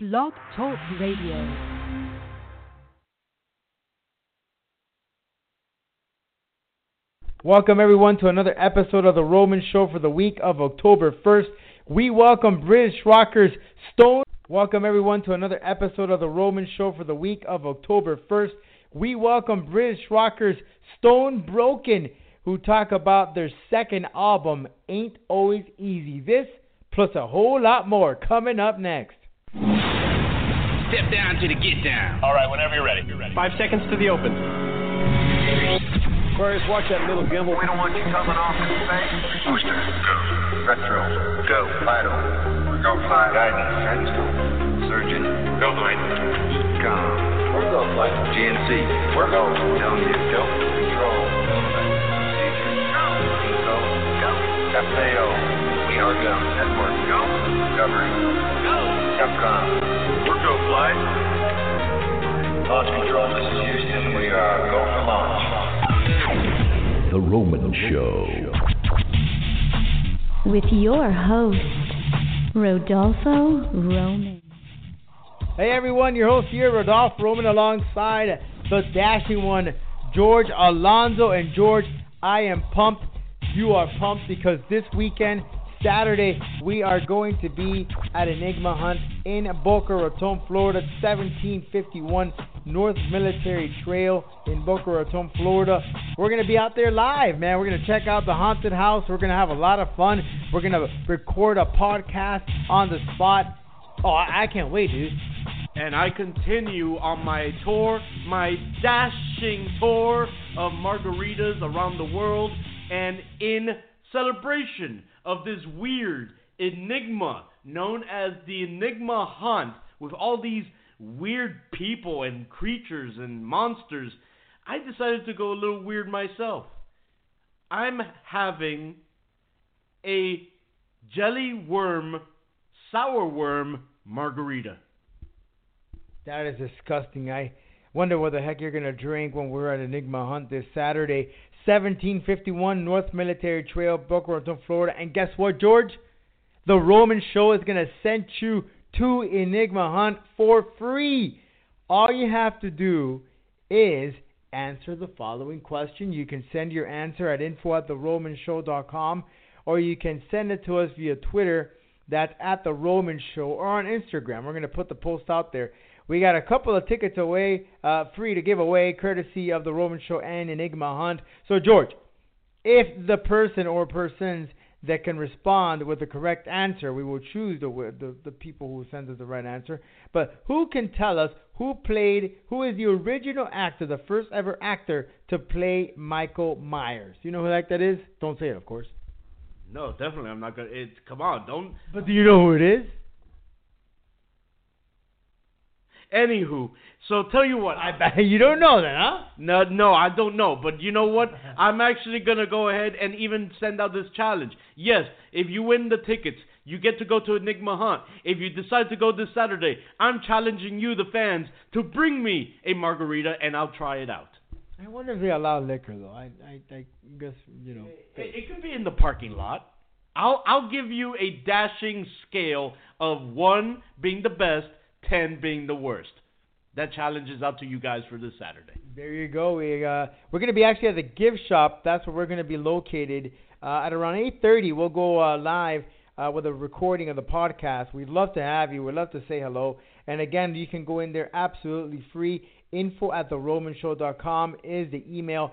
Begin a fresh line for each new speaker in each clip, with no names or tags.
Blog Talk Radio.
Welcome everyone to another episode of the Roman Show for the week of October 1st. We welcome British rockers Stone. Welcome everyone to another episode of the Roman Show for the week of October 1st. We welcome British rockers Stone Broken who talk about their second album, Ain't Always Easy. This plus a whole lot more coming up next.
Step down to the get down.
All right, whenever you're ready. You're ready.
Five seconds to the open. Aquarius, watch that little gimbal.
We don't want you coming off in space.
Booster, go.
Retro.
Go.
Vital. Go flight.
Guidance.
Guidance.
Surgeon. Go flight.
Com.
We're go flight. GNC.
We're go.
TELMU. Go.
Control. Procedure. Go. Go. Go. FAO.
We are go.
Network.
Go.
Discovery.
Go.
Capcom.
We're flight.
Launch control. This is Houston. We are go for launch.
The Roman Show.
with your host, Rodolfo Roman.
Hey everyone, your host here, Rodolfo Roman, alongside the dashing one, George Alonso. And George, I am pumped. You are pumped because this weekend, Saturday, we are going to be at Enigma Hunt in Boca Raton, Florida, 1751 North Military Trail in Boca Raton, Florida. We're going to be out there live, man. We're going to check out the haunted house. We're going to have a lot of fun. We're going to record a podcast on the spot. Oh, I I can't wait, dude.
And I continue on my tour, my dashing tour of margaritas around the world. And in celebration of this weird enigma known as the Enigma Hunt, with all these weird people and creatures and monsters, I decided to go a little weird myself. I'm having a jelly worm, sour worm margarita.
That is disgusting. I wonder what the heck you're gonna drink when we're at Enigma Hunt this Saturday, 1751 North Military Trail, Boca Raton, Florida. And guess what, George? The Roman Show is gonna send you to Enigma Hunt for free. All you have to do is answer the following question. You can send your answer at info at theromanshow.com or you can send it to us via Twitter. That's at the Roman Show or on Instagram. We're gonna put the post out there. We got a couple of tickets away, uh, free to give away, courtesy of the Roman Show and Enigma Hunt. So, George, if the person or persons that can respond with the correct answer, we will choose the the, the people who send us the right answer. But who can tell us who played, who is the original actor, the first ever actor to play Michael Myers? You know who that that is? Don't say it, of course.
No, definitely, I'm not gonna. It's come on, don't.
But do you know who it is?
Anywho, so tell you what,
I bet you don't know that, huh?
No, no, I don't know. But you know what? I'm actually gonna go ahead and even send out this challenge. Yes, if you win the tickets, you get to go to Enigma Hunt. If you decide to go this Saturday, I'm challenging you, the fans, to bring me a margarita and I'll try it out.
I wonder if they allow liquor though. I I, I guess you know.
It, it could be in the parking lot. I'll I'll give you a dashing scale of one being the best, ten being the worst. That challenge is out to you guys for this Saturday.
There you go. We uh, we're gonna be actually at the gift shop. That's where we're gonna be located. Uh, at around 8:30, we'll go uh, live uh, with a recording of the podcast. We'd love to have you. We'd love to say hello. And again, you can go in there absolutely free. Info at theromanshow.com is the email.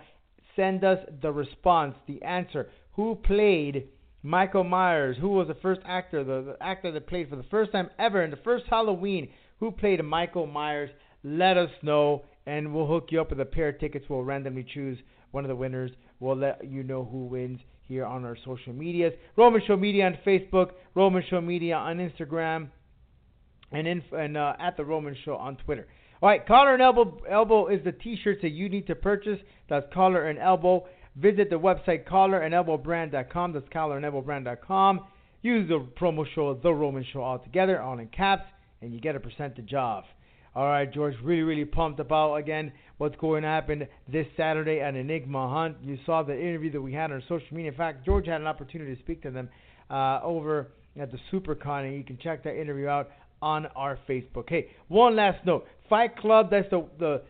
Send us the response, the answer. Who played Michael Myers? Who was the first actor, the, the actor that played for the first time ever in the first Halloween? Who played Michael Myers? Let us know, and we'll hook you up with a pair of tickets. We'll randomly choose one of the winners. We'll let you know who wins here on our social medias. Roman Show Media on Facebook, Roman Show Media on Instagram, and, and uh, at the Roman Show on Twitter. All right, collar and elbow elbow is the T-shirts that you need to purchase. That's collar and elbow. Visit the website collarandelbowbrand.com. That's collarandelbowbrand.com. Use the promo show The Roman Show all together, all in caps, and you get a percentage off. All right, George, really, really pumped about again what's going to happen this Saturday at Enigma Hunt. You saw the interview that we had on social media. In fact, George had an opportunity to speak to them uh, over at the SuperCon, and you can check that interview out on our Facebook. Hey, one last note: Fight Club. That's the the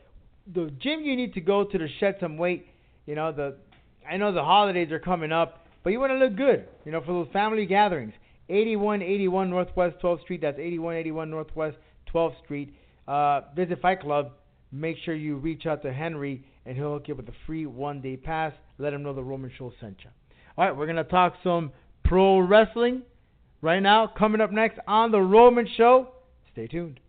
the gym you need to go to to shed some weight. You know the I know the holidays are coming up, but you want to look good. You know for those family gatherings. 8181 Northwest 12th Street. That's 8181 Northwest 12th Street. Uh, visit Fight Club. Make sure you reach out to Henry, and he'll hook you up with a free one-day pass. Let him know the Roman Show sent you. All right, we're gonna talk some pro wrestling right now. Coming up next on the Roman Show. Stay tuned.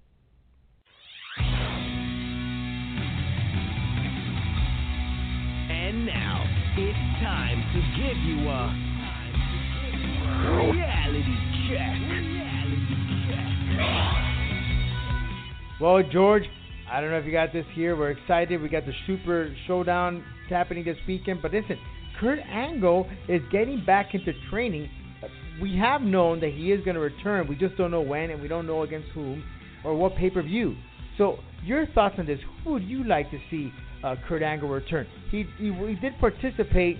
Reality check.
Well, George, I don't know if you got this here. We're excited. We got the Super Showdown happening this weekend. But listen, Kurt Angle is getting back into training. We have known that he is going to return. We just don't know when, and we don't know against whom or what pay per view. So, your thoughts on this? Who would you like to see uh, Kurt Angle return? He, he he did participate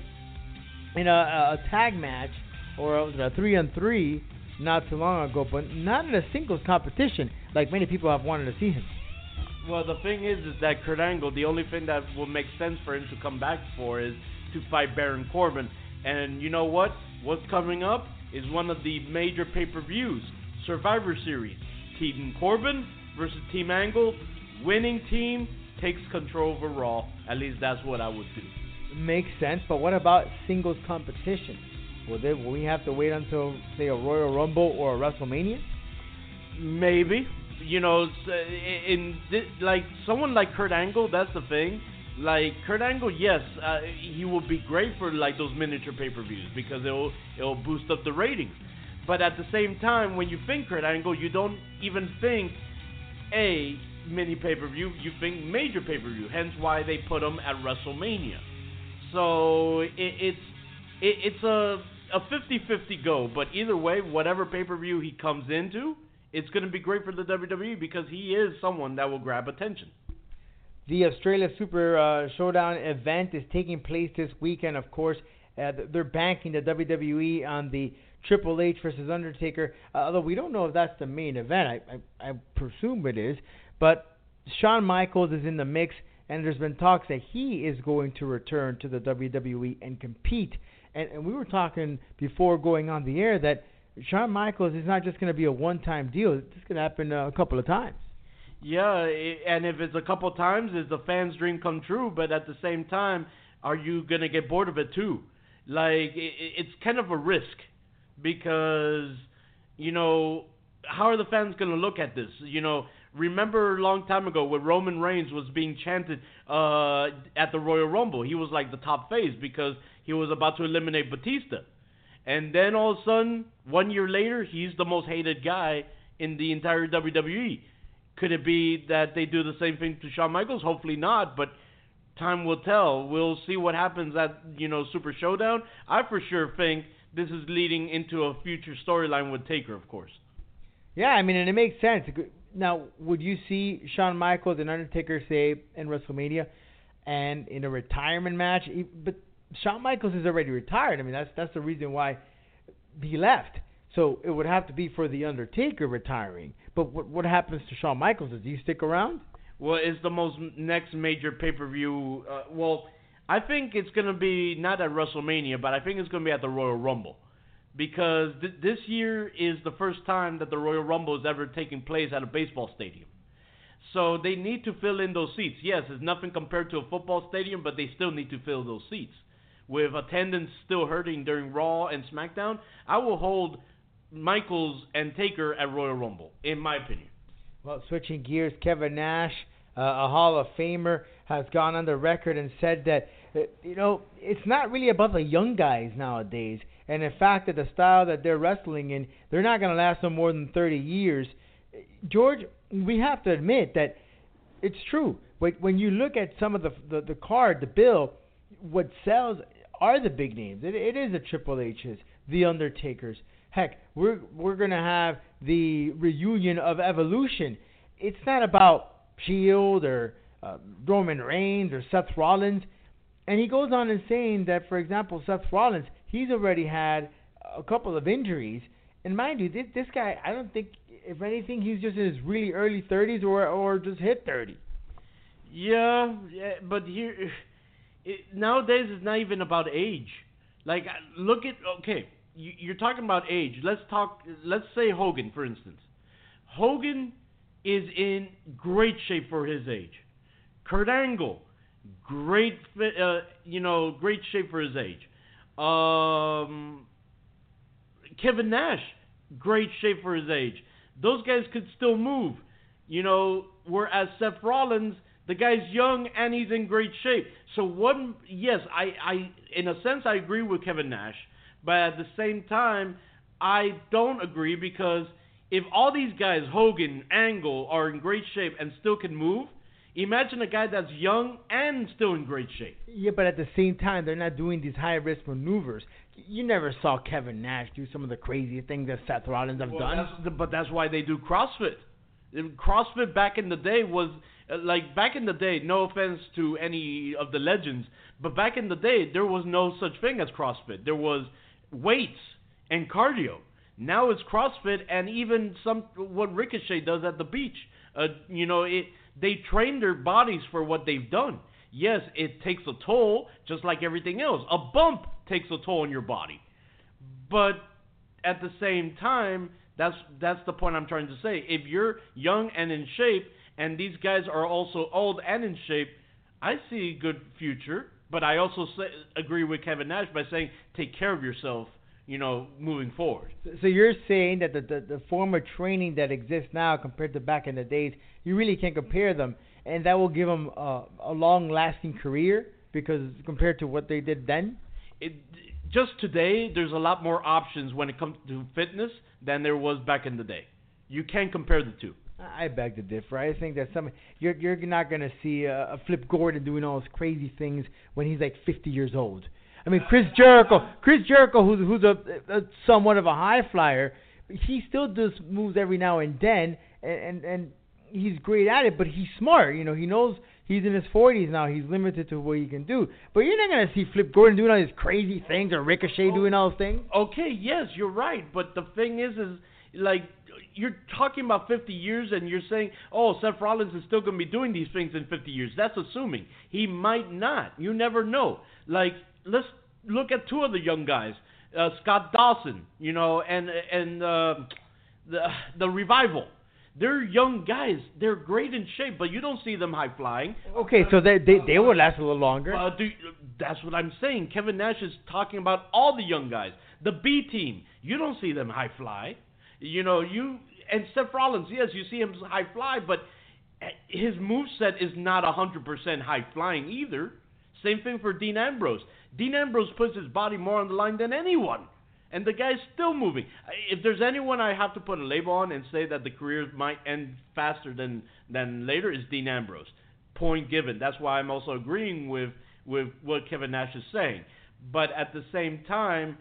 in a, a tag match or a three on three not too long ago, but not in a singles competition like many people have wanted to see him.
Well, the thing is, is that Kurt Angle, the only thing that will make sense for him to come back for is to fight Baron Corbin. And you know what? What's coming up is one of the major pay-per-views, Survivor Series. Team Corbin versus Team Angle. Winning team takes control over Raw. At least that's what I would do.
Makes sense, but what about singles competition? Will, they, will we have to wait until, say, a Royal Rumble or a WrestleMania?
Maybe. You know, in, in like someone like Kurt Angle, that's the thing. Like Kurt Angle, yes, uh, he will be great for like those miniature pay-per-views because it'll it'll boost up the ratings. But at the same time, when you think Kurt Angle, you don't even think a mini pay-per-view. You think major pay-per-view. Hence why they put him at WrestleMania. So it, it's it, it's a a 50-50 go. But either way, whatever pay-per-view he comes into, it's going to be great for the WWE because he is someone that will grab attention.
The Australia Super uh, Showdown event is taking place this weekend, of course. Uh, they're banking the WWE on the Triple H versus Undertaker, uh, although we don't know if that's the main event. I, I, I presume it is. But Shawn Michaels is in the mix, and there's been talks that he is going to return to the WWE and compete. And, and we were talking before going on the air that Shawn Michaels is not just going to be a one-time deal. It's going to happen a couple of times.
Yeah, and if it's a couple times, is the fans' dream come true? But at the same time, are you gonna get bored of it too? Like it's kind of a risk because you know how are the fans gonna look at this? You know, remember a long time ago when Roman Reigns was being chanted uh, at the Royal Rumble? He was like the top face because he was about to eliminate Batista, and then all of a sudden, one year later, he's the most hated guy in the entire WWE. Could it be that they do the same thing to Shawn Michaels? Hopefully not, but time will tell. We'll see what happens at you know Super Showdown. I for sure think this is leading into a future storyline with Taker, of course.
Yeah, I mean, and it makes sense. Now, would you see Shawn Michaels and Undertaker say in WrestleMania, and in a retirement match? But Shawn Michaels is already retired. I mean, that's that's the reason why he left. So it would have to be for the Undertaker retiring. But what what happens to Shawn Michaels? Does he stick around?
Well, it's the most next major pay per view. Uh, well, I think it's gonna be not at WrestleMania, but I think it's gonna be at the Royal Rumble, because th- this year is the first time that the Royal Rumble is ever taking place at a baseball stadium. So they need to fill in those seats. Yes, it's nothing compared to a football stadium, but they still need to fill those seats. With attendance still hurting during Raw and SmackDown, I will hold Michaels and Taker at Royal Rumble, in my opinion.
Well, switching gears, Kevin Nash, uh, a Hall of Famer, has gone on the record and said that uh, you know it's not really about the young guys nowadays, and in fact that the style that they're wrestling in, they're not going to last no more than 30 years. George, we have to admit that it's true. When you look at some of the the, the card, the bill, what sells are the big names. It, it is the Triple H's, the Undertakers. Heck, we're we're gonna have the reunion of Evolution. It's not about Shield or uh, Roman Reigns or Seth Rollins. And he goes on and saying that, for example, Seth Rollins, he's already had a couple of injuries. And mind you, this, this guy, I don't think if anything, he's just in his really early 30s or or just hit 30.
Yeah, yeah, but here, it, nowadays it's not even about age. Like, look at okay, you, you're talking about age. Let's talk. Let's say Hogan, for instance. Hogan is in great shape for his age. Kurt Angle, great, uh, you know, great shape for his age. Um, Kevin Nash, great shape for his age. Those guys could still move, you know. Whereas Seth Rollins, the guy's young and he's in great shape. So one, yes, I, I, in a sense, I agree with Kevin Nash, but at the same time, I don't agree because if all these guys, Hogan, Angle, are in great shape and still can move, imagine a guy that's young and still in great shape.
Yeah, but at the same time, they're not doing these high risk maneuvers. You never saw Kevin Nash do some of the crazy things that Seth Rollins have
Well,
done.
that's but that's why they do CrossFit. CrossFit back in the day was uh, like back in the day. No offense to any of the legends, but back in the day there was no such thing as CrossFit. There was weights and cardio. Now it's CrossFit and even some what Ricochet does at the beach. Uh, you know, it they train their bodies for what they've done. Yes, it takes a toll, just like everything else. A bump takes a toll on your body, but at the same time, that's that's the point I'm trying to say. If you're young and in shape, and these guys are also old and in shape, I see a good future. But I also say, agree with Kevin Nash by saying take care of yourself. You know, moving forward.
So you're saying that the, the the form of training that exists now compared to back in the days, you really can't compare them, and that will give them a, a long-lasting career because compared to what they did then.
It, just today, there's a lot more options when it comes to fitness than there was back in the day. You can't compare the two.
I beg to differ. I think that some you're you're not gonna see a, a Flip Gordon doing all those crazy things when he's like 50 years old. I mean, Chris Jericho, Chris Jericho, who's who's a, a somewhat of a high flyer, he still does moves every now and then, and, and and he's great at it. But he's smart. You know, he knows he's in his 40s now. He's limited to what he can do. But you're not gonna see Flip Gordon doing all these crazy things or Ricochet oh, doing all those things.
Okay, yes, you're right, but the thing is, is like you're talking about 50 years, and you're saying, oh, Seth Rollins is still going to be doing these things in 50 years. That's assuming he might not. You never know. Like let's look at two of the young guys, uh, Scott Dawson, you know, and and uh, the the revival. They're young guys. They're great in shape, but you don't see them high flying.
Okay, so they they they will last a little longer.
Uh, do, that's what I'm saying. Kevin Nash is talking about all the young guys. The B team, you don't see them high fly. You know, you and Seth Rollins, yes, you see him high fly, but his move set is not 100% high flying either. Same thing for Dean Ambrose. Dean Ambrose puts his body more on the line than anyone. And the guy's still moving. Uh, if there's anyone I have to put a label on and say that the career might end faster than than later, is Dean Ambrose. Point given. That's why I'm also agreeing with with what Kevin Nash is saying. But at the same time,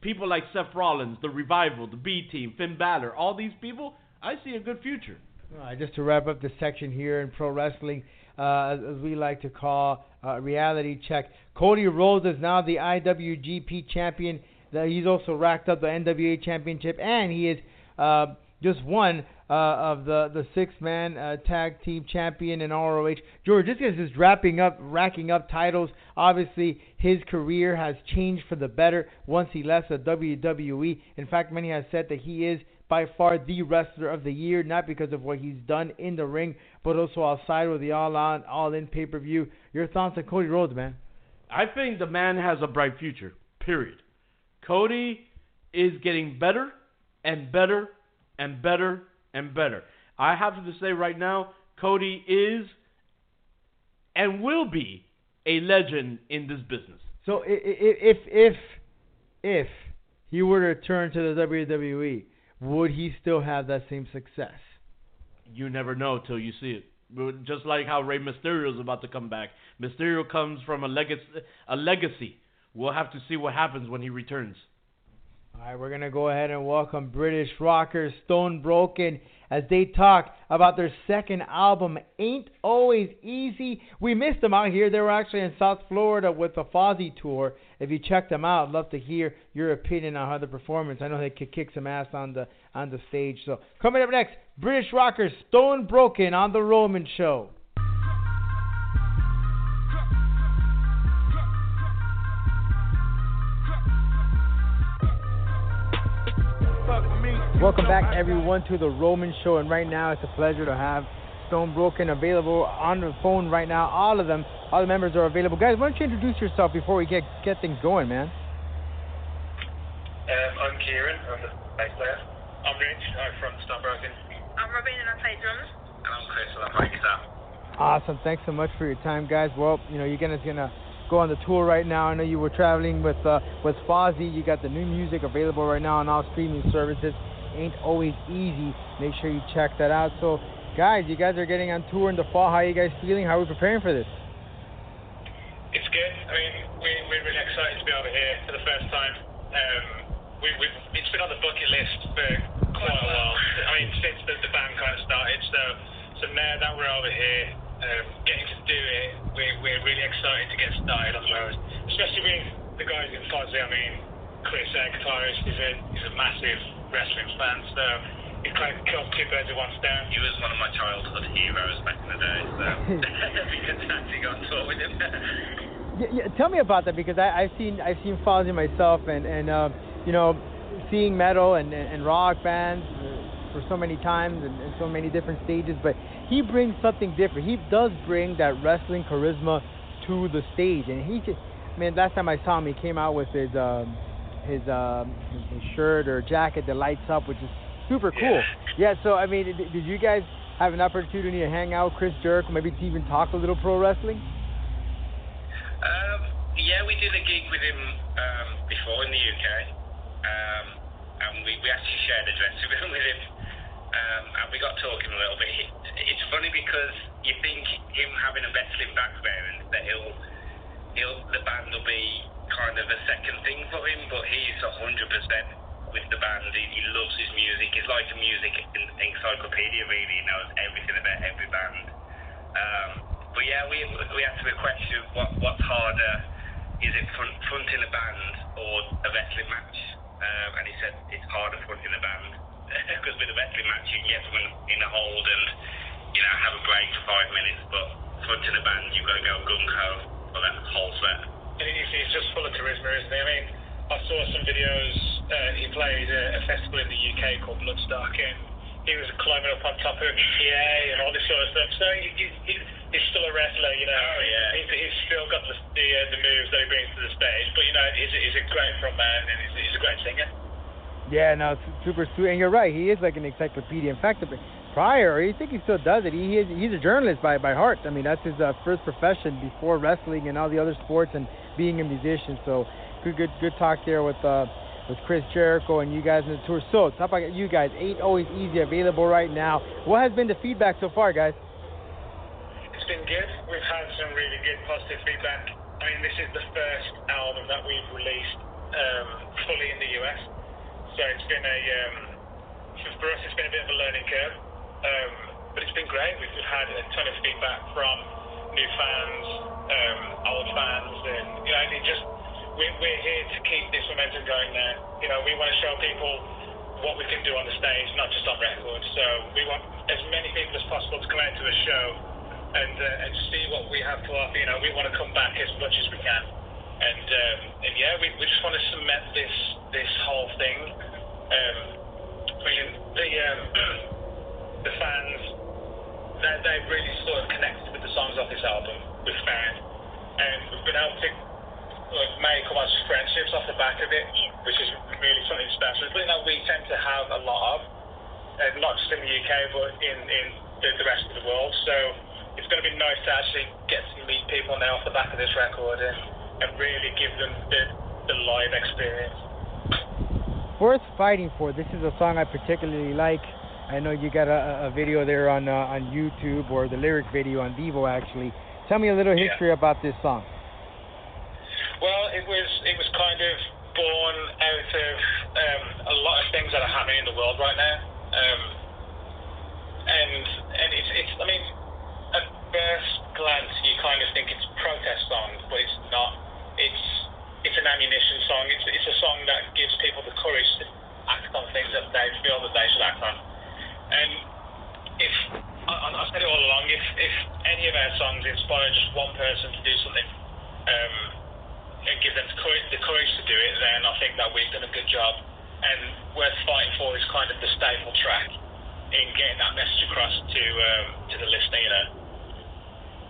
people like Seth Rollins, the Revival, the B Team, Finn Balor, all these people, I see a good future.
All right, just to wrap up this section here in pro wrestling, uh, as we like to call uh, reality check. Cody Rhodes is now the IWGP champion. He's also racked up the NWA championship, and he is uh, just one uh, of the the six man uh, tag team champion in ROH. George, this guy's just wrapping up, racking up titles. Obviously, his career has changed for the better once he left the WWE. In fact, many have said that he is by far the wrestler of the year, not because of what he's done in the ring, but also outside with the all on, all in pay per view. Your thoughts on Cody Rhodes, man?
I think the man has a bright future. Period. Cody is getting better and better and better and better. I have to say right now, Cody is and will be a legend in this business.
So if if if he were to return to the WWE, would he still have that same success?
You never know till you see it. Just like how Rey Mysterio is about to come back. Mysterio comes from a legacy. A legacy. We'll have to see what happens when he returns.
All right, we're gonna go ahead and welcome British rockers Stone Broken as they talk about their second album, Ain't Always Easy. We missed them out here. They were actually in South Florida with the Fozzy tour. If you check them out, I'd love to hear your opinion on how the performance. I know they could kick some ass on the on the stage. So coming up next, British rockers Stone Broken on the Roman Show. Welcome back, everyone, to the Roman Show. And right now, it's a pleasure to have Stone Broken available on the phone right now. All of them, all the members are available. Guys, why don't you introduce yourself before we get get things going, man?
Um, I'm Kieran. I'm the bass player.
I'm Rich. I'm from Stone Broken.
I'm Robin and I play drums.
And I'm Chris and I play guitar.
Awesome. Thanks so much for your time, guys. Well, you know, you're gonna gonna go on the tour right now. I know you were traveling with uh, with Fozzy. You got the new music available right now on all streaming services. Ain't always easy. Make sure you check that out. So, guys, you guys are getting on tour in the fall. How are you guys feeling? How are we preparing for this?
It's good. I mean, we, we're really excited to be over here for the first time. Um, we, we, it's been on the bucket list for quite a while. I mean, since the, the band kind of started. So, so now that we're over here, um, getting to do it, we're, we're really excited to get started on the road. Especially with the guys in Fozzy. I mean, Chris, our guitarist, is a, is a massive wrestling fan. So it kind of killed two birds with one stone.
He was one of my childhood heroes back in the day, so it'd be good to actually go on tour with him.
Yeah, yeah, tell me about that because I, I've seen I've seen Fozzy myself and and uh, you know seeing metal and, and, and rock bands for so many times and, and so many different stages, but he brings something different. He does bring that wrestling charisma to the stage, and he just man. Last time I saw him, he came out with his um, his um, his shirt or jacket that lights up, which is super cool. Yeah. so I mean, did, did you guys have an opportunity to hang out with Chris Jericho, maybe to even talk a little pro wrestling?
Um, yeah, we did a gig with him um, before in the UK, um, and we, we actually shared a dressing room with him, um, and we got talking a little bit. It, it's funny because you think him having a wrestling background that he'll, he'll the band will be kind of a second thing for him, but he's hundred percent with the band. He, he loves his music. He's like a music en- encyclopedia, really. He knows everything about every band. Um, but yeah, we we him a question: what what's harder? Is it front, fronting a band or a wrestling match? Um, and he said it's harder fronting a band because with a wrestling match you can get someone in a hold and you know have a break for five minutes, but fronting a band you've got to go gung ho for that whole set.
And he's, he's just full of charisma, isn't he? I mean, I saw some videos. Uh, he played a, a festival in the UK called Bloodstock, and he was climbing up on top of a PA and all this sort of stuff. So he, he, he's, he's still a wrestler, you know.
Oh, yeah.
He's, he's still got the the, uh, the moves that he brings to the stage, but you know, he's, a- he's a great frontman and he's, he's a great singer.
Yeah, no, it's super sweet. And you're right, he is like an encyclopedia. In fact, prior, I think he still does it. He is he's a journalist by by heart. I mean, that's his uh, first profession before wrestling and all the other sports and being a musician. So good, good, good talk there with uh with Chris Jericho and you guys in the tour. So talk about you guys. Ain't always easy available right now. What has been the feedback so far, guys?
It's been good. We've had some really good positive feedback. I mean, this is the first album that we've released um, fully in the US, so it's been a um, for- us it's been a bit of a learning curve, um, but it's been great. We've had a ton of feedback from new fans, um, just we're, we're here to keep this momentum going now. You know, we want to show people what we can do on the stage, not just on record. So we want as many people as possible to come out to a show and uh, and see what we have to offer. You know, we want to come back as much as we can, and um, and yeah, we, we just want to cement this this whole thing. Um, I mean, the um, the fans they they really sort of connected with the songs off this album. We've found, and we've been able to like, make almost friendships off the back of it, which is really something special. Something that we tend to have a lot of, uh, not just in the UK, but in, in the, the rest of the world. So it's going to be nice to actually get to meet people now off the back of this record and, and really give them the, the live experience.
Worth fighting for. This is a song I particularly like. I know you got a, a video there on uh, on YouTube or the lyric video on Vevo actually. Tell me a little
Yeah.
history about this song.
Well, it was it was kind of born out of um, a lot of things that are happening in the world right now, um, and and it's, it's I mean at first glance you kind of think it's protest songs, but it's not. It's it's an ammunition song. It's it's a song that gives people the courage to act on things that they feel that they should act on. And if I, said it all along, if if any of our songs inspire just one person to do something. Um, and give them the courage, to do it, then I think that we've done a good job. And worth fighting for is kind of the staple track in getting that message across to um, to the listener. You know.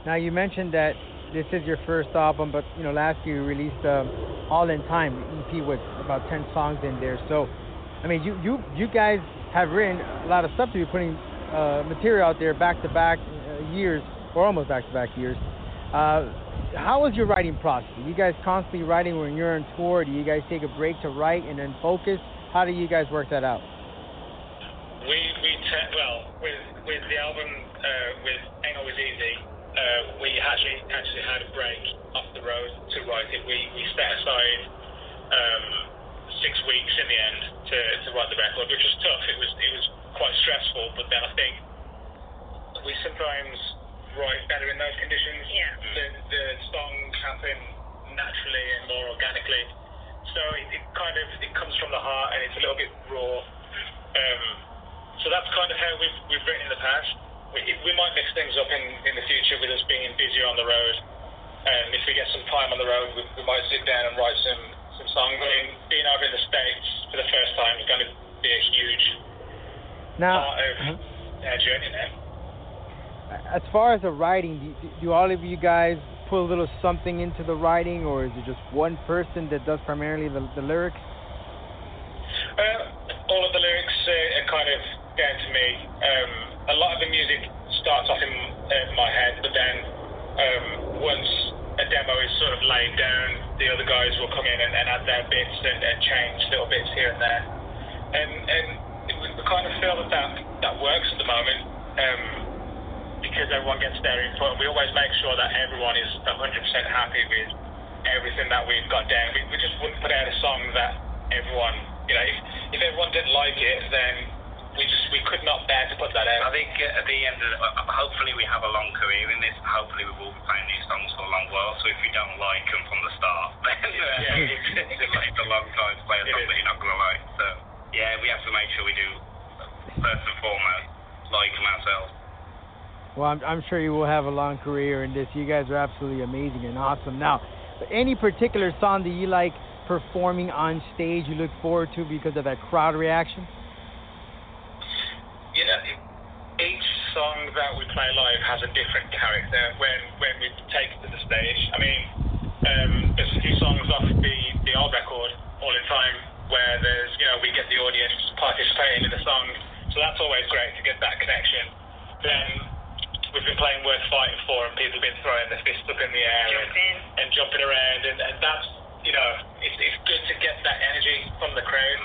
Now you mentioned that this is your first album, but you know last year you released um, All in Time EP with about ten songs in there. So, I mean, you you you guys have written a lot of stuff to be putting uh, material out there back to back uh, years or almost back to back years. Uh, how was your writing process? Are you guys constantly writing when you're on tour? Do you guys take a break to write and then focus? How do you guys work that out?
We we te- well with with the album uh, with Ain't Always Easy, uh, we actually actually had a break off the road to write it. We we set aside um, six weeks in the end to, to write the record, which was tough. It was it was quite stressful, but then I think we sometimes write better in those conditions.
Yeah.
The the songs happen naturally and more organically. So it, it kind of it comes from the heart and it's a little bit raw. Um, so that's kind of how we've we've written in the past. We, we might mix things up in, in the future with us being busier on the road. And if we get some time on the road, we, we might sit down and write some some songs. I mean, being over in the states for the first time is going to be a huge
Now,
part of
uh-huh.
our journey now.
As far as the writing, do, do all of you guys put a little something into the writing, or is it just one person that does primarily the, the lyrics?
Uh, all of the lyrics uh, are kind of down to me. Um, a lot of the music starts off in uh, my head, but then um, once a demo is sort of laid down, the other guys will come in and, and add their bits and, and change little bits here and there. And, and we kind of feel that that, that works at the moment um, because everyone gets their input. We always make sure that everyone is 100% happy with everything that we've got down. We, we just wouldn't put out a song that everyone, you know, if, if everyone didn't like it, then we just we could not bear to put that out.
I think uh, at the end of the, uh, hopefully we have a long career in this. Hopefully we will be playing these songs for a long while. So if you don't like them from the start, then uh,
Yeah.
it's, it's a long time to play a song that you're not going to like. So yeah, we have to make sure we do first and foremost like them ourselves.
Well, I'm, I'm sure you will have a long career in this. You guys are absolutely amazing and awesome. Now, any particular song that you like performing on stage you look forward to because of that crowd reaction?
you know, each song that we play live has a different character when when we take it to the stage. I mean, um, there's a few songs off the the old record, All in Time, where there's you know we get the audience participating in the song, so that's always great to get that connection. Then we've been playing Worth Fighting For, and people have been throwing their fists up in the air and,
Jumping.
and jumping around, and, and that's you know it's it's good to get that energy from the crowd.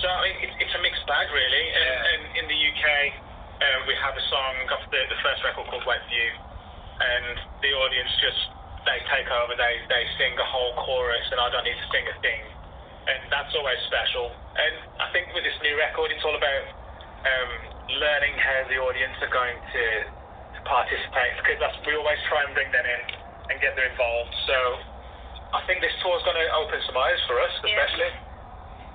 So I mean, it's, it's a mixed bag really. And,
Yeah.
and in the UK, um, we have a song off the, the first record called Wet View, and the audience just they take over. They they sing a whole chorus, and I don't need to sing a thing, and that's always special. And I think with this new record, it's all about um, learning how the audience are going to participate because that's we always try and bring them in and get them involved. So I think this tour is going to open some eyes for us,
Yeah.
especially.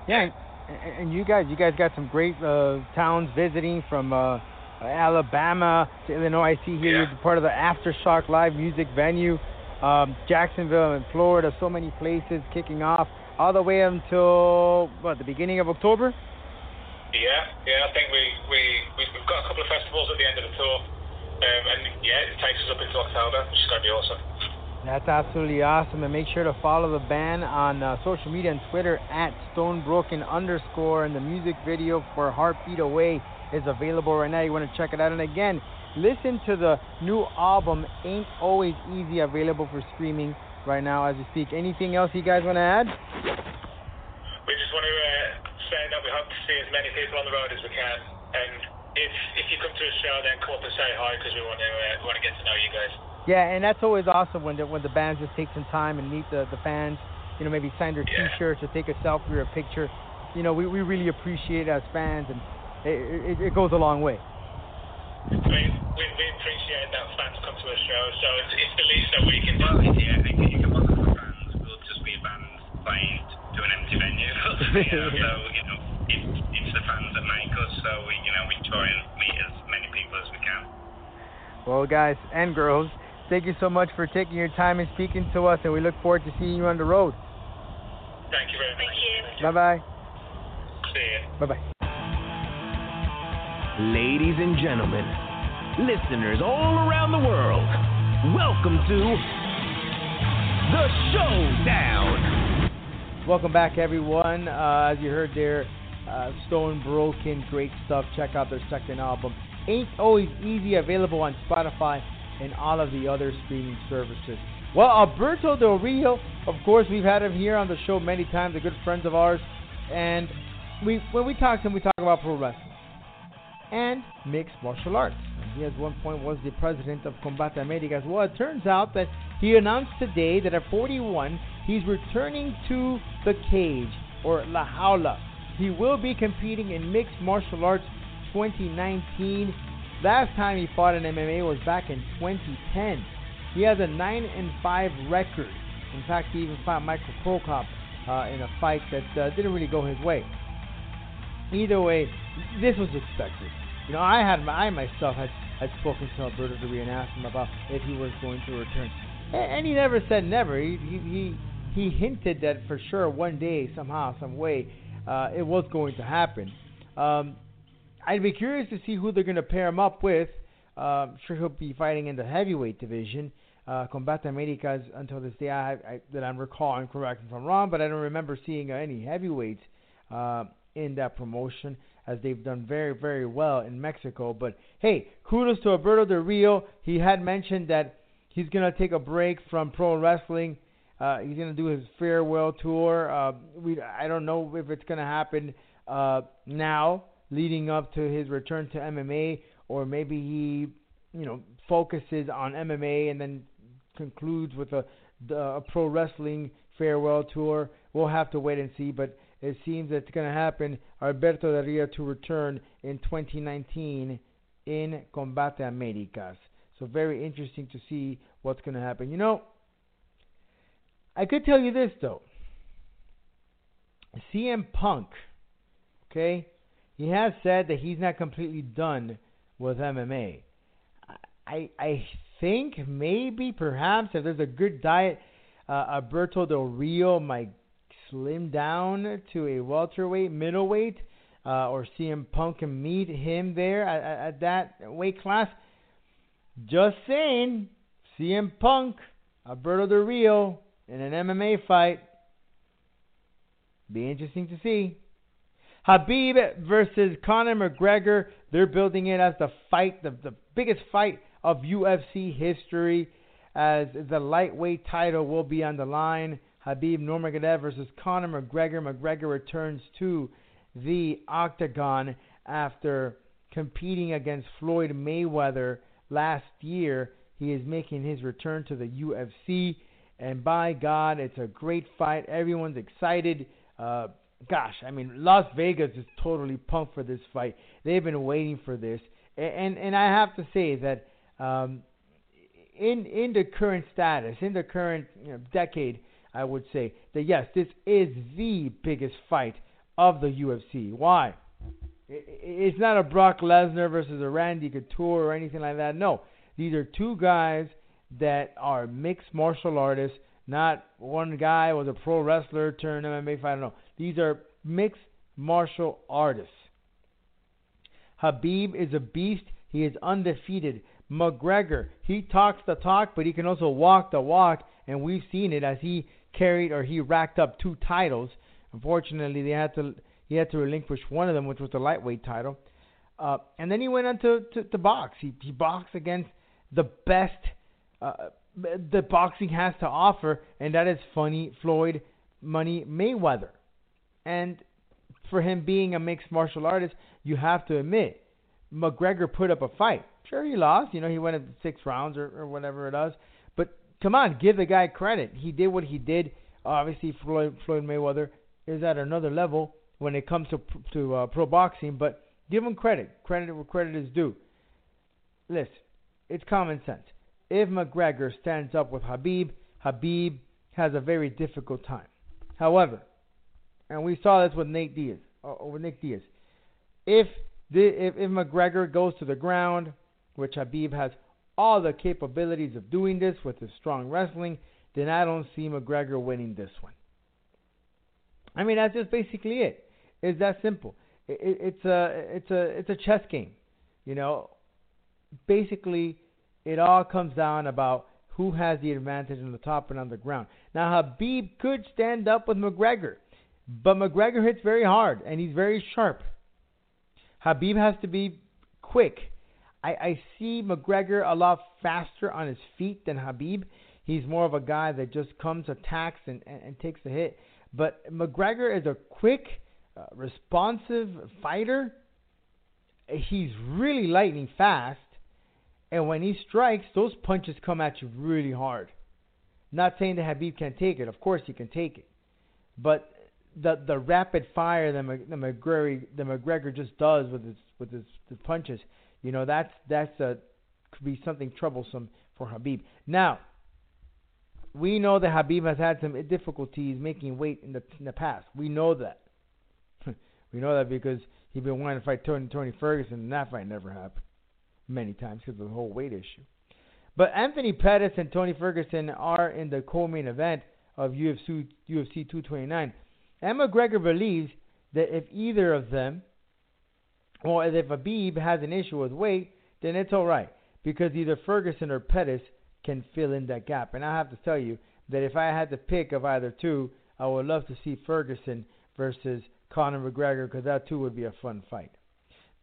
Yeah, and, and you guys, you guys got some great uh, towns visiting from uh, Alabama to Illinois. I see here
Yeah.
you're part of the Aftershock Live music venue, um, Jacksonville in Florida. So many places kicking off all the way until what the beginning of October.
Yeah, yeah, I think we, we, we- we've got a couple of festivals at the end of the tour. Um, and yeah, it takes us up into October, which is going to be awesome.
That's absolutely awesome. And make sure to follow the band on uh, social media and Twitter at Stonebroken underscore. And the music video for Heartbeat Away is available right now. You want to check it out. And again, listen to the new album, Ain't Always Easy, available for streaming right now as we speak. Anything else you guys want to add?
We just want to uh, say that we hope to see as many people on the road as we can. And if if you come to a show, then come up and say hi because we want to uh, want to get to know you guys.
Yeah, and that's always awesome when the, when the bands just take some time and meet the, the fans. You know, maybe sign their
Yeah.
T-shirts or take a selfie or a picture. You know, we, we really appreciate it as fans, and it, it, it goes a long way.
I mean, we, we appreciate that fans come to a show, so it's, it's the least that we can do.
Well, yeah, I think you can work with bands. We'll just be a band playing to an empty venue. you know, so you know, it's it's the fans that make us. So we, you know, we try and meet as many people as we can.
Well, guys and girls, thank you so much for taking your time and speaking to us, and we look forward to seeing you on the road.
Thank you very much.
Thank you.
Bye bye.
See you.
Bye bye.
Ladies and gentlemen, listeners all around the world, welcome to the Showdown.
Welcome back, everyone. Uh, as you heard there, uh, Stone Broken, great stuff. Check out their second album. Ain't Always Easy, available on Spotify and all of the other streaming services. Well, Alberto Del Rio, of course, we've had him here on the show many times, a good friend of ours. And we when we talk to him, we talk about pro wrestling and mixed martial arts. He at one point was the president of Combate Americas. Well, it turns out that he announced today that at 41, he's returning to the cage or La Jaula. He will be competing in mixed martial arts 2019. Last time he fought in MMA was back in 2010. He has a 9 and 5 record. In fact, he even fought Michael Cro Cop uh, in a fight that uh, didn't really go his way. Either way, this was expected. You know, I had I myself had had spoken to Alberto Rio and asked him about if he was going to return, and he never said never. He he he, he hinted that for sure one day, somehow, some way, uh, it was going to happen. Um, I'd be curious to see who they're going to pair him up with. Uh, I'm sure he'll be fighting in the heavyweight division. Uh, Combate Americas until this day, I, I, that I'm recalling, correct if I'm wrong, but I don't remember seeing any heavyweights uh, in that promotion as they've done very, very well in Mexico. But hey, kudos to Alberto Del Rio. He had mentioned that he's going to take a break from pro wrestling. Uh, he's going to do his farewell tour. Uh, we I don't know if it's going to happen uh, now, leading up to his return to MMA, or maybe he, you know, focuses on MMA and then concludes with a, a pro wrestling farewell tour. We'll have to wait and see, but it seems it's going to happen. Alberto Del Rio to return in 2019 in Combate Americas. So very interesting to see what's going to happen. You know, I could tell you this though. CM Punk, okay, he has said that he's not completely done with MMA. I I think maybe perhaps if there's a good diet, uh, Alberto Del Rio might slim down to a welterweight, middleweight, uh, or CM Punk can meet him there at, at, at that weight class. Just saying, CM Punk, Alberto Del Rio in an MMA fight. Be interesting to see. Khabib versus Conor McGregor. They're building it as the fight, the, the biggest fight of UFC history, as the lightweight title will be on the line. Khabib Nurmagomedov versus Conor McGregor. McGregor returns to the octagon after competing against Floyd Mayweather last year. He is making his return to the UFC, and by God, it's a great fight. Everyone's excited. Uh, gosh, I mean, Las Vegas is totally pumped for this fight. They've been waiting for this, and and I have to say that um, in in the current status, in the current you know, decade I would say that yes, this is the biggest fight of the UFC. Why? It's not a Brock Lesnar versus a Randy Couture or anything like that. No, these are two guys that are mixed martial artists. Not one guy was a pro wrestler turned MMA fighter. No, these are mixed martial artists. Khabib is a beast. He is undefeated. McGregor, he talks the talk, but he can also walk the walk, and we've seen it as he carried or he racked up two titles. Unfortunately, they had to he had to relinquish one of them, which was the lightweight title. Uh, and then he went on to, to, to box. He, he boxed against the best uh, that boxing has to offer, and that is funny Floyd Money Mayweather. And for him being a mixed martial artist, you have to admit, McGregor put up a fight. Sure, he lost. You know, he went at six rounds or, or whatever it was But come on, give the guy credit. He did what he did. Obviously, Floyd, Floyd Mayweather is at another level when it comes to to uh, pro boxing, but give him credit. Credit where credit is due. Listen, it's common sense. If McGregor stands up with Khabib, Khabib has a very difficult time. However, and we saw this with Nate Diaz, uh, with Nick Diaz. If the if, if McGregor goes to the ground, which Khabib has all the capabilities of doing this with his strong wrestling, then I don't see McGregor winning this one. I mean, that's just basically it. It's that simple. It, it, it's a it's a it's a chess game. You know, basically, it all comes down about who has the advantage on the top and on the ground. Now, Khabib could stand up with McGregor, but McGregor hits very hard and he's very sharp. Khabib has to be quick. I, I see McGregor a lot faster on his feet than Khabib. He's more of a guy that just comes, attacks, and, and, and takes the hit. But McGregor is a quick, uh, responsive fighter. He's really lightning fast. And when he strikes, those punches come at you really hard. Not saying that Khabib can't take it. Of course he can take it. But the the rapid fire that, the McGregor the McGregor just does with his with his, his punches, you know, that's that's a could be something troublesome for Khabib. Now, we know that Khabib has had some difficulties making weight in the in the past. We know that. we know that because he's been wanting to fight Tony Tony Ferguson, and that fight never happened many times because of the whole weight issue. But Anthony Pettis and Tony Ferguson are in the co-main event of UFC UFC 229. And McGregor believes that if either of them, or if Khabib has an issue with weight, then it's all right because either Ferguson or Pettis can fill in that gap. And I have to tell you that if I had to pick of either two, I would love to see Ferguson versus Conor McGregor because that too would be a fun fight.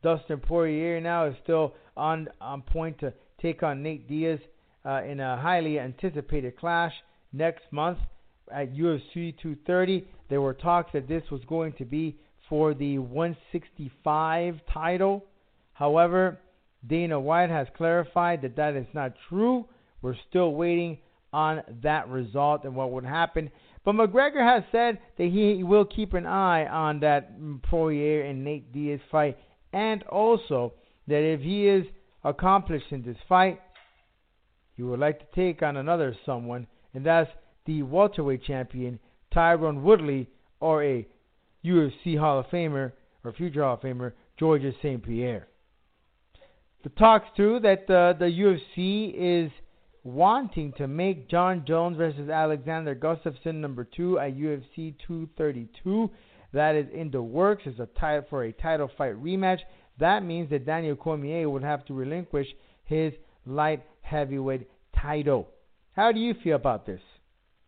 Dustin Poirier now is still on on point to take on Nate Diaz uh, in a highly anticipated clash next month at UFC 230. There were talks that this was going to be for the 165 title. However, Dana White has clarified that that is not true. We're still waiting on that result and what would happen. But McGregor has said that he will keep an eye on that Poirier and Nate Diaz fight, and also that if he is accomplished in this fight, he would like to take on another someone, and that's the welterweight champion Tyron Woodley or a UFC Hall of Famer or future Hall of Famer Georges St. Pierre. The talks too that uh, the UFC is wanting to make Jon Jones versus Alexander Gustafsson number two at UFC 232. That is in the works as a title for a title fight rematch. That means that Daniel Cormier would have to relinquish his light heavyweight title. How do you feel about this?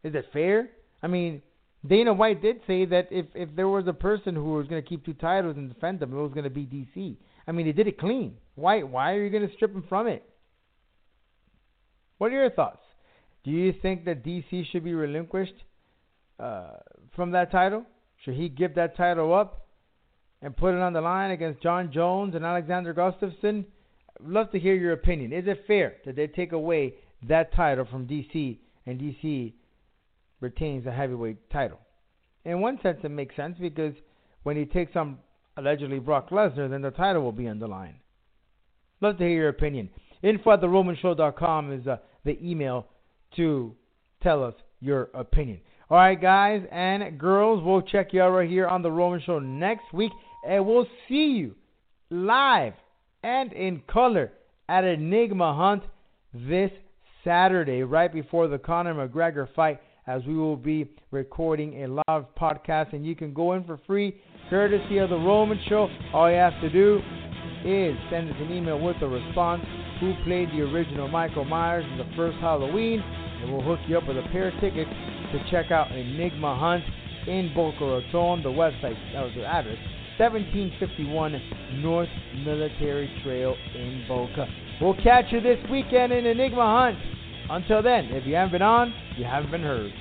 Is it fair? I mean, Dana White did say that if if there was a person who was going to keep two titles and defend them, it was going to be DC. I mean, he did it clean. Why why are you going to strip him from it? What are your thoughts? Do you think that DC should be relinquished uh, from that title? Should he give that title up and put it on the line against Jon Jones and Alexander Gustafsson? I'd love to hear your opinion. Is it fair that they take away that title from DC and DC retains the heavyweight title? In one sense, it makes sense because when he takes on allegedly Brock Lesnar, then the title will be on the line. Love to hear your opinion. Info at theromanshow.com is uh, the email to tell us your opinion. All right, guys and girls, we'll check you out right here on The Roman Show next week, and we'll see you live and in color at Enigma Hunt this Saturday, right before the Conor McGregor fight, as we will be recording a live podcast, and you can go in for free, courtesy of The Roman Show. All you have to do is send us an email with a response who played the original Michael Myers in the first Halloween, and we'll hook you up with a pair of tickets to check out Enigma Hunt in Boca Raton. The website, that was the address, 1751 North Military Trail in Boca. We'll catch you this weekend in Enigma Hunt. Until then, if you haven't been on, you haven't been heard.